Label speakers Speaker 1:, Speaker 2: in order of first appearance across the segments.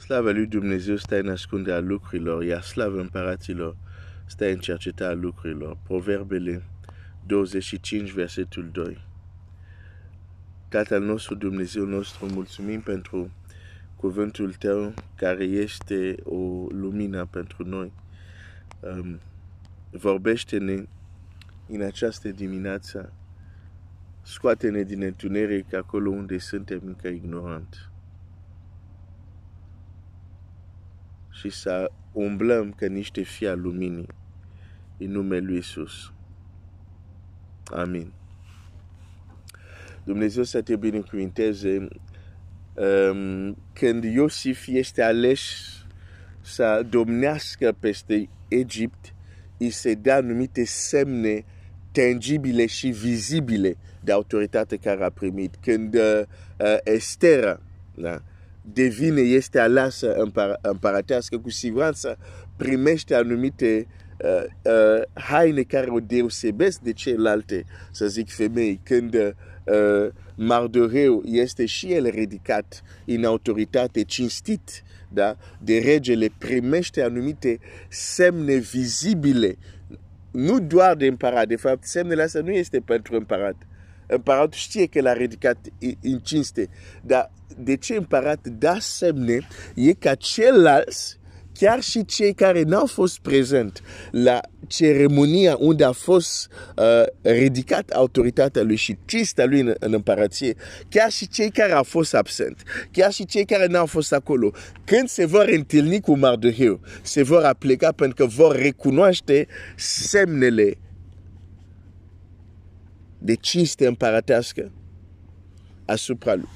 Speaker 1: Slavă lui Dumnezeu stă în ascunderea lucrurilor, iar slavă împăraților stă în cercetarea lucrurilor. Proverbele 25, versetul 2. Tatăl nostru, Dumnezeu nostru, mulțumim pentru cuvântul Tău care este o lumină pentru noi. Um, vorbește-ne în această dimineață, scoate-ne din întuneric acolo unde suntem încă ignorant. Și să umblăm ca niște fii al luminii în numele Lui Isus. Amin. Dumnezeu să te binecuvinteze um, când Iosif este ales să domnească peste Egipt, îi se dă anumite semne tangibile și vizibile de autoritate care a primit. Când uh, uh, Estera da, devine, este aleasă împăr- împăratească, cu siguranță primește anumite uh, uh, haine care o deosebesc de celelalte, să zic, femei. Când uh, Mardoreu este și el ridicat în autoritate, cinstit da? de regele, primește anumite semne vizibile, nu doar de împărat, de fapt, semnele astea nu este pentru împărat. Împăratul știe că l-a ridicat în cinste, dar de ce împărat da semne e ca ceilalți chiar și cei care n-au fost prezent la ceremonia unde a fost uh, ridicat autoritatea lui și cinsta lui în, în împărație, chiar și cei care au fost absent, chiar și cei care n-au fost acolo, când se vor întâlni cu Mardoheu, se vor aplica pentru că vor recunoaște semnele de cinste împărătească asupra lui.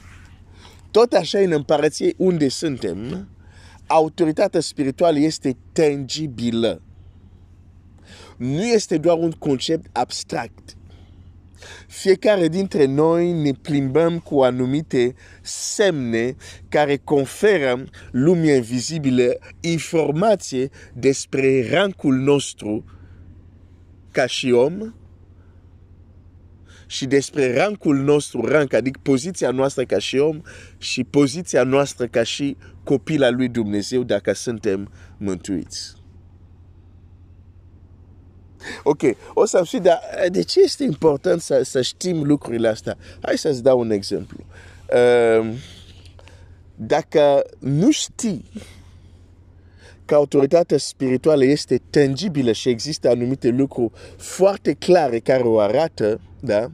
Speaker 1: Tot așa în împărăție unde suntem, autoritatea spirituală este tangibilă. Nu este doar un concept abstract. Fiecare dintre noi ne plimbăm cu anumite semne care conferă lumii invizibile informație despre rancul nostru ca și om și despre rancul nostru, rank, adică poziția noastră ca și om și poziția noastră ca și copil al lui Dumnezeu dacă suntem mântuiți. Ok, o să știi, dar de ce este important să, să știm lucrurile astea? Hai să-ți dau un exemplu. Uh, dacă nu știi că autoritatea spirituală este tangibilă și există anumite lucruri foarte clare care o arată, da?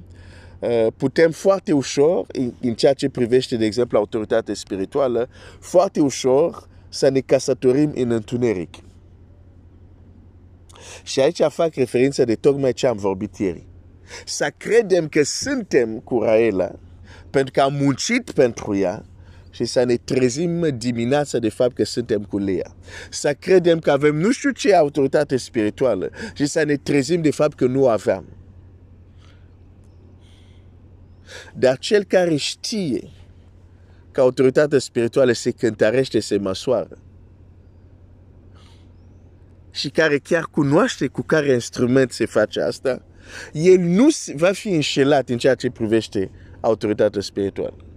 Speaker 1: putem foarte ușor, în ceea ce privește, de exemplu, autoritatea spirituală, foarte ușor să ne căsătorim în întuneric. Și aici fac referință de tocmai ce am vorbit ieri. Să credem că suntem cu Raela pentru că am muncit pentru ea și să ne trezim dimineața de fapt că suntem cu Lea. Să credem că avem nu știu ce autoritate spirituală și să ne trezim de fapt că nu aveam. Dar cel care știe că autoritatea spirituală se cântărește, se măsoară și care chiar cunoaște cu care instrument se face asta, el nu va fi înșelat în ceea ce privește autoritatea spirituală.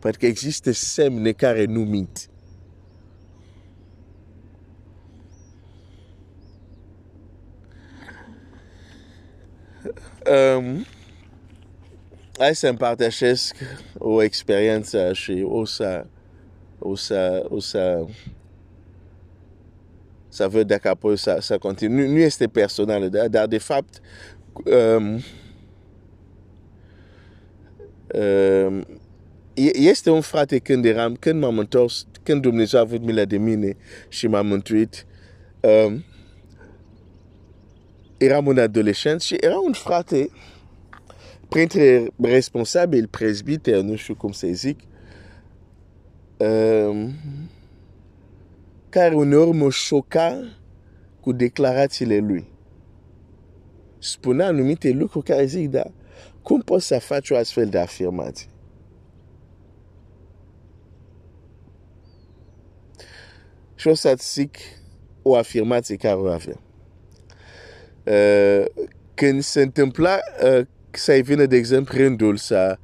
Speaker 1: Pentru că există semne care nu mint. Um, hai să împărtășesc o experiență și o să, o să, o să, să văd dacă apoi să, să continui. Nu, nu este personal, dar, dar de fapt um, um, este un frate când eram, când m-am întors, când Dumnezeu a avut milă de mine și m-a mântuit, um, eram un adolescent și era un frate printre responsabili presbiteri, nu știu cum să zic, um, care uneori mă șoca cu declarațiile lui. Spunea anumite lucruri care zic, dar cum poți să faci o astfel de afirmație? Și o să-ți zic o afirmație care o avea. Uh, când se întâmpla uh, să-i vină, de exemplu, rândul să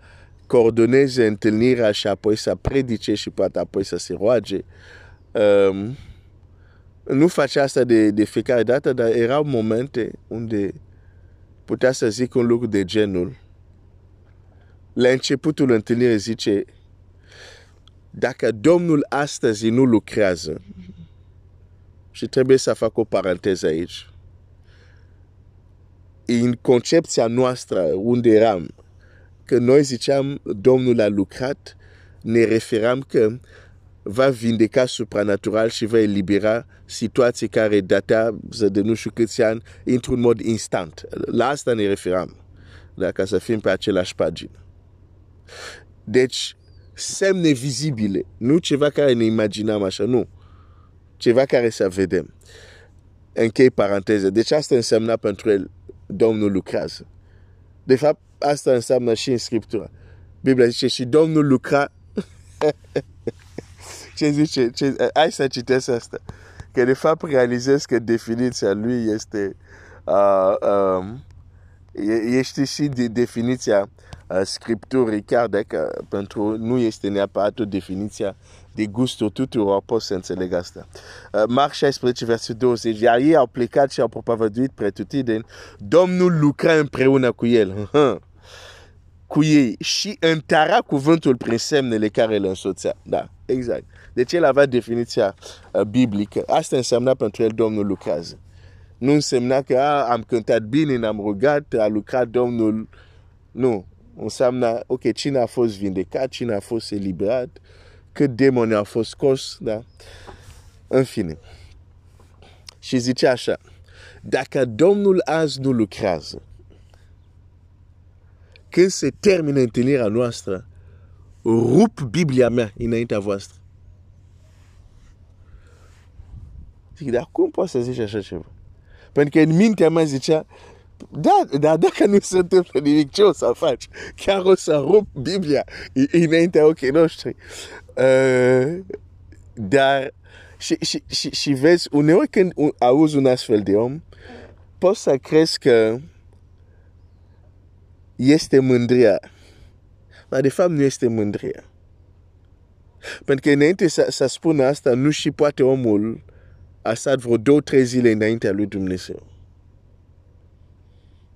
Speaker 1: coordoneze întâlnirea și apoi să predice și poate apoi să se roage. Um, nu face asta de, de fiecare dată, dar erau momente unde putea să zic un lucru de genul. La începutul întâlnirii zice, dacă Domnul astăzi nu lucrează, și trebuie să fac o paranteză aici, în concepția noastră unde eram, că noi ziceam Domnul a lucrat, ne referam că va vindeca supranatural și va elibera situații care datează de nu știu câți ani într-un mod instant. La asta ne referam, dacă să fim pe același pagină. Deci, semne vizibile, nu ceva care ne imaginam așa, nu. Ceva care să vedem. Închei paranteză. Deci asta înseamnă pentru el, Domnul lucrează. De fapt, asta înseamnă și în Scriptură. Biblia zice și Domnul lucra ce zice? Ce, hai să citesc asta. Că de fapt realizez că definiția lui este uh, um, este și de definiția uh, Scripturii, chiar dacă pentru nu este neapărat o definiție de gustul tuturor, pot să înțeleg asta. Uh, Marc 16, versetul 20, iar ei au plecat și au propovăduit pretutindeni, Domnul lucra împreună cu el. cu ei și întăra cuvântul prin semnele care îl însoțea. Da, exact. Deci el avea definiția uh, biblică. Asta însemna pentru el Domnul lucrează. Nu însemna că a, am cântat bine, ne-am rugat, a lucrat Domnul. Nu. Înseamnă, ok, cine a fost vindecat, cine a fost eliberat, cât demoni au fost scos, da? În fine. Și zice așa, dacă Domnul azi nu lucrează, când se termină întâlnirea noastră, rup Biblia mea înaintea voastră. Zic, dar cum poți să zici așa ceva? Pentru că în mintea mea zicea, da, dar dacă nu se întâmplă nimic, ce o să faci? Chiar o să rup Biblia înaintea ochii noștri. Uh, dar și, și, și, și vezi, uneori când auzi un astfel de om, poți să crezi că este mândria. Dar de fapt nu este mândria. Pentru că înainte să, să spună asta, nu și poate omul a stat vreo două, trei zile înaintea lui Dumnezeu.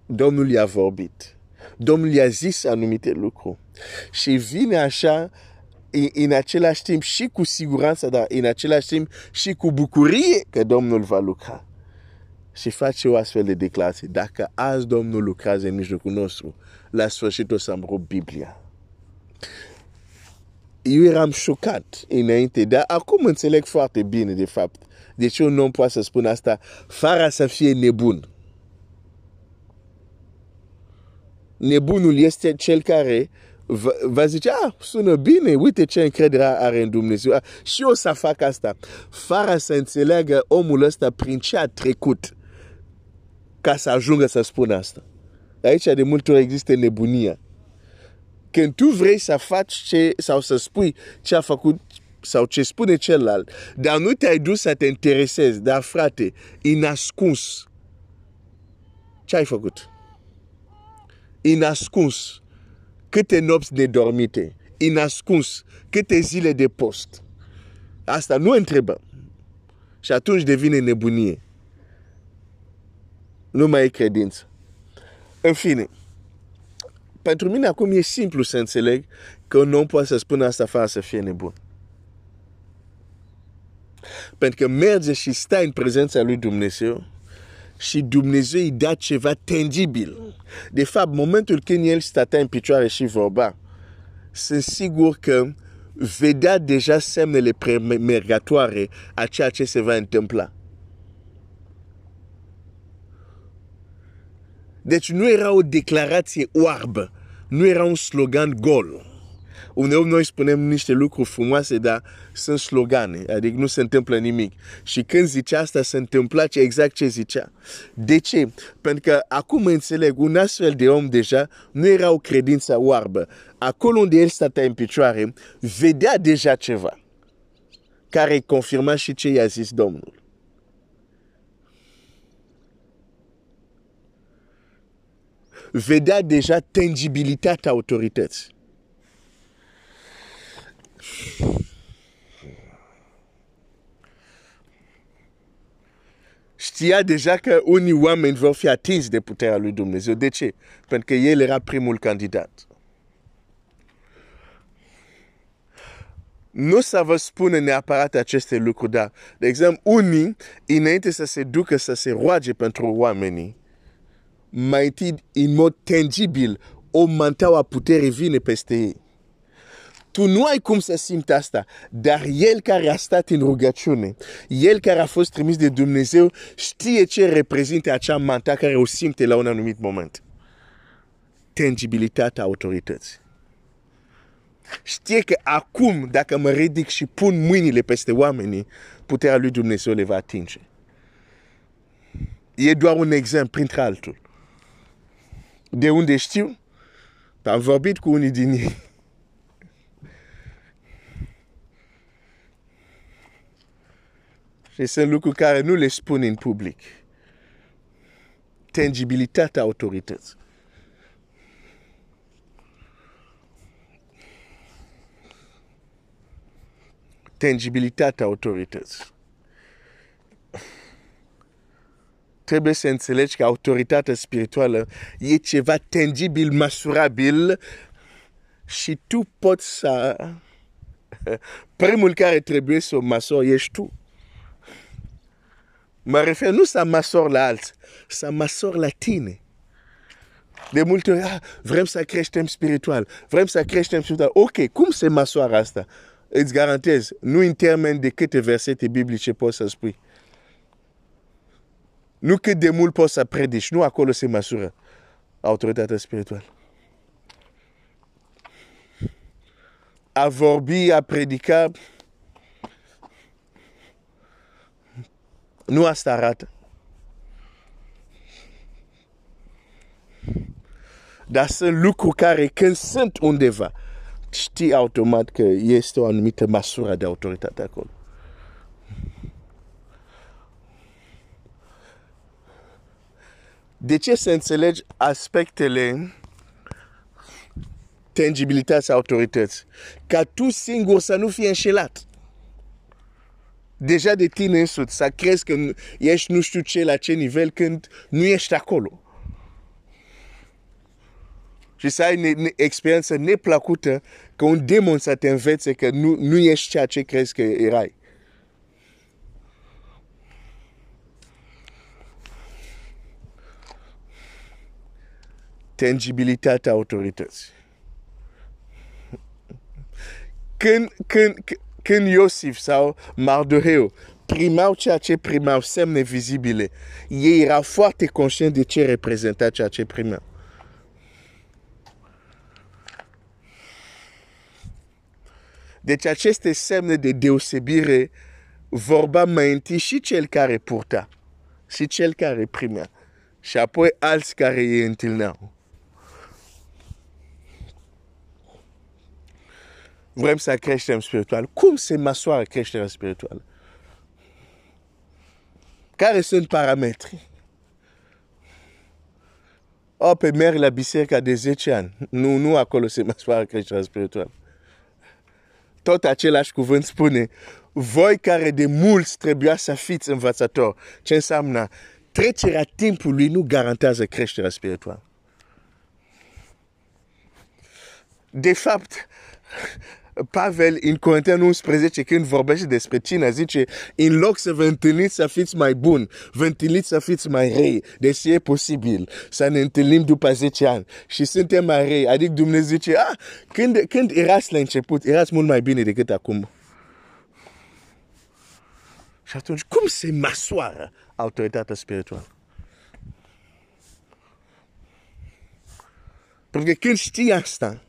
Speaker 1: Domnul i-a vorbit. Domnul i-a zis anumite lucruri. Și vine așa, în același timp și cu siguranță, dar în același timp și cu bucurie că Domnul va lucra. Și face o astfel de declarație. Dacă azi Domnul lucrează în mijlocul nostru, la sfârșit o să-mi rup Biblia. Eu eram șocat înainte, dar acum înțeleg foarte bine, de fapt, de ce un om poate să spună asta fără să fie nebun. Nebunul este cel care va, va zice, ah, sună bine, uite ce încredere are în Dumnezeu. Ah, și eu să fac asta. Fără să înțeleagă omul ăsta prin ce a trecut ca să ajungă să spună asta. Aici de multe ori există nebunia. Când tu vrei să faci ce, sau să spui ce a făcut sau ce spune celălalt, dar nu te-ai dus să te interesezi, dar frate, inascuns, ce ai făcut? Inascuns, câte nopți nedormite, inascuns, câte zile de post. Asta nu întrebă. Și atunci devine nebunie. Nu mai e credință. În fine, pentru mine acum e simplu să înțeleg că un om poate să spună asta fără să fie nebun. Pentru că merge și stă în prezența lui Dumnezeu și Dumnezeu îi dă ceva tangibil. De fapt, momentul când el stătea în picioare și vorba, sunt sigur că vedea deja semnele premergatoare a ceea ce se va întâmpla. Deci nu era o declarație oarbă, nu era un slogan gol. Uneori noi spunem niște lucruri frumoase, dar sunt slogane, adică nu se întâmplă nimic. Și când zice asta, se întâmpla exact ce zicea. De ce? Pentru că acum înțeleg, un astfel de om deja nu era o credință oarbă. Acolo unde el stătea în picioare, vedea deja ceva care confirma și ce i-a zis Domnul. vedea deja tangibilitatea autorității. Știa deja că unii oameni vor fi atinși de puterea lui Dumnezeu. De ce? Pentru că el era primul candidat. Nu să vă spună neapărat aceste lucruri, dar, de exemplu, unii, înainte să se ducă să se roage pentru oamenii, mai întâi, în mod tangibil, o manteaua putere vine peste ei. Tu nu ai cum să simți asta, dar El care a stat în rugăciune, El care a fost trimis de Dumnezeu, știe ce reprezintă acea manta care o simte la un anumit moment. Tangibilitatea autorității. Știe că acum, dacă mă ridic și pun mâinile peste oamenii, puterea lui Dumnezeu le va atinge. E doar un exemplu printre altul. De unde știu? Am vorbit cu unii din ei. Și sunt lucruri care nu le spun în public. Tangibilitatea autorității. Tangibilitatea autorității. Trebuie să înțelegi că autoritatea spirituală e ceva tangibil, măsurabil și tu poți să... Primul care trebuie să o măsori ești tu. Mă refer nu să măsor la alții, să măsor la tine. De multe ori, ah, vrem să creștem spiritual, vrem să creștem spiritual. Ok, cum se măsoară asta? Îți garantez, nu în termen de câte versete biblice poți să spui. Nu cât de mult poți să predici, nu acolo se măsură autoritatea spirituală. A vorbi, a predica, Nu asta arată. Dar sunt lucruri care când sunt undeva, știi automat că este o anumită măsură de autoritate acolo. De ce să înțelegi aspectele tangibilității autorității? Ca tu singur să nu fii înșelat deja de tine însuți, să crezi că ești nu știu ce, la ce nivel, când nu ești acolo. Și să ai ne, ne, experiență neplăcută că un demon să te învețe că nu, nu ești ceea ce crezi că erai. Tangibilitatea autorității. Când, când, când când Iosif sau Mardoheu primau ceea ce primau, semne vizibile, ei erau foarte conștienți de ce reprezenta ceea ce primeau. Deci aceste semne de deosebire vorba mai întâi și cel care purta, și cel care primea, și apoi alți care îi întâlneau. Vrem să creștem spiritual. Cum se măsoară creșterea spirituală? Care sunt parametrii? O, pe merg la biserica de 10 ani. Nu, nu acolo se măsoară creșterea spirituală. Tot același cuvânt spune, voi care de mulți trebuia să fiți învățători. Ce înseamnă? Trecerea timpului nu garantează creșterea spirituală. De fapt, Pavel, în Corinteni 11, când vorbește despre cine, zice, în loc să vă întâlniți să fiți mai buni, vă întâlniți să fiți mai rei. Deci e posibil să ne întâlnim după 10 ani și suntem mai rei. Adică Dumnezeu zice, ah, când, când erați la început, erați mult mai bine decât acum. Și atunci, cum se măsoară autoritatea spirituală? Pentru că când știi asta,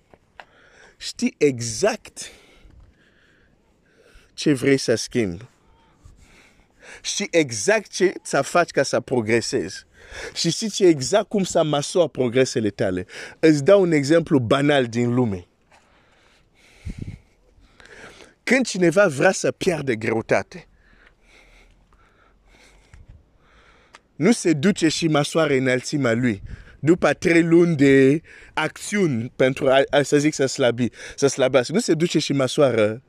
Speaker 1: știi exact ce vrei să schimbi. Știi exact ce să faci ca să progresezi. Și știi exact cum să măsori progresele tale. Îți dau un exemplu banal din lume. Când cineva vrea să pierde greutate, nu se duce și măsoară înălțimea lui, după trei luni de acțiuni pentru a, a să zic să slăbi, să slăbească. Nu se duce și măsoară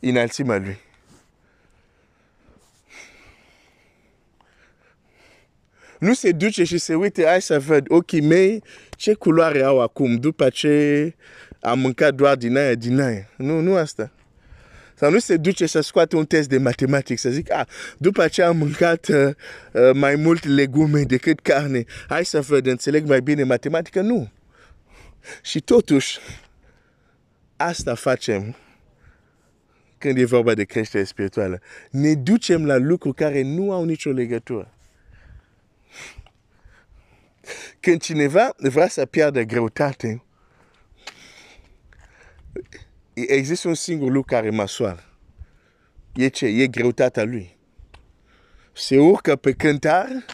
Speaker 1: înălțimea lui. Nu se duce și se uite, hai să văd ochii mei ce culoare au acum după ce am mâncat doar din aia, din aia. Nu, nu asta. Sau nu se duce să scoate un test de matematică, să zic, ah, după ce am mâncat uh, uh, mai mult legume decât carne, hai să văd, înțeleg mai bine matematică? Nu. Și totuși, asta facem când e vorba de creștere spirituală. Ne ducem la lucruri care nu au nicio legătură. Când cineva vrea să piardă greutate, există un singur lucru care măsoară. E ce? E greutatea lui. Se urcă pe cântar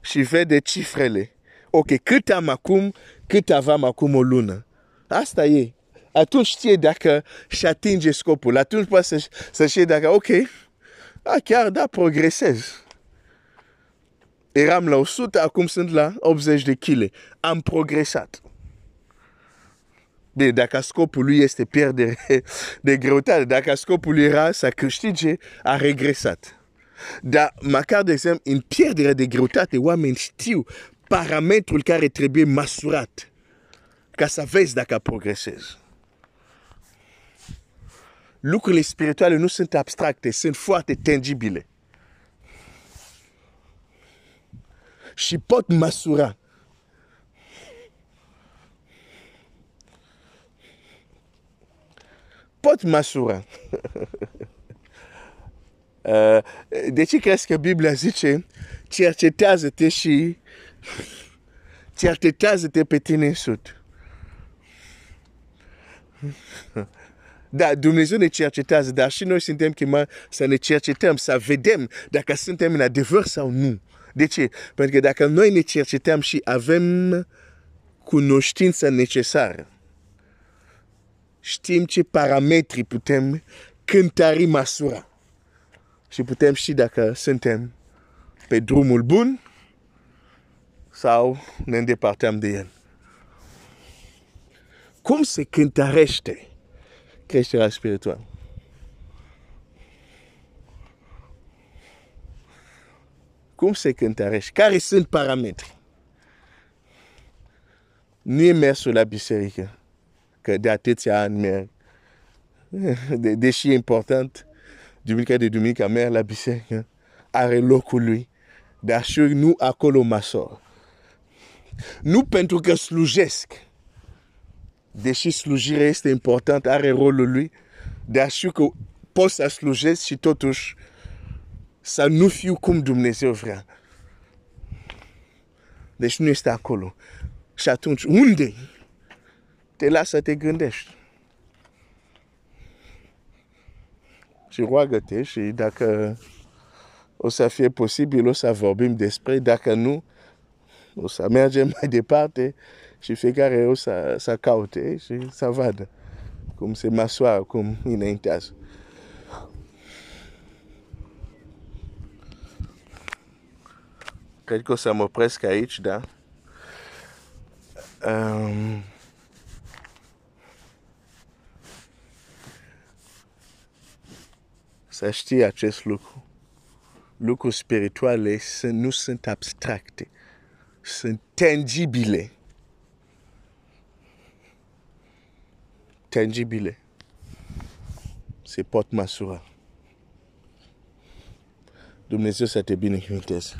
Speaker 1: și vede cifrele. Ok, cât am acum, cât aveam acum o lună. Asta e. Atunci știe dacă și atinge scopul. Atunci poate să, să știe dacă, ok, a, chiar da, progresez. Eram la 100, acum sunt la 80 de kg. Am progresat. Bine, dacă scopul lui este pierdere de greutate, dacă scopul era să câștige, a regresat. Dar măcar, de exemplu, în pierdere de greutate, oamenii știu parametrul care trebuie măsurat ca să vezi dacă progresezi. Lucrurile spirituale nu sunt abstracte, sunt foarte tangibile. Și pot măsura pot măsura. Uh, de ce crezi că Biblia zice cercetează-te și cercetează-te pe tine însuți? Da, Dumnezeu ne cercetează, dar și noi suntem chemați să ne cercetăm, să vedem dacă suntem în adevăr sau nu. De ce? Pentru că dacă noi ne cercetăm și avem cunoștința necesară, știm ce parametri putem cântări măsura. Și putem ști dacă suntem pe drumul bun sau ne îndepărtăm de el. Cum se cântărește creșterea spirituală? Cum se cântărește? Care sunt parametri? Nu e mersul la biserică că de atâția ani merg. De, deși e important, duminica de duminica merg la biserică, are locul lui, dar și nu acolo măsor. Nu pentru că slujesc, deși slujirea este importantă, are rolul lui, dar și că pot să slujesc și totuși să nu fiu cum Dumnezeu vrea. Deci nu este acolo. Și atunci, unde? Te lasă să te gândești. Și roagă-te și dacă o să fie posibil, o să vorbim despre, dacă nu, o să mergem mai departe și fiecare o să, să caute și să vadă cum se măsoară, cum înaintează. Cred că o să mă opresc aici, da? Um, să știi acest lucru. Lucruri spirituale nu sunt abstracte, sunt tangibile. Tangibile. Se pot măsura. Dumnezeu să te binecuvânteze.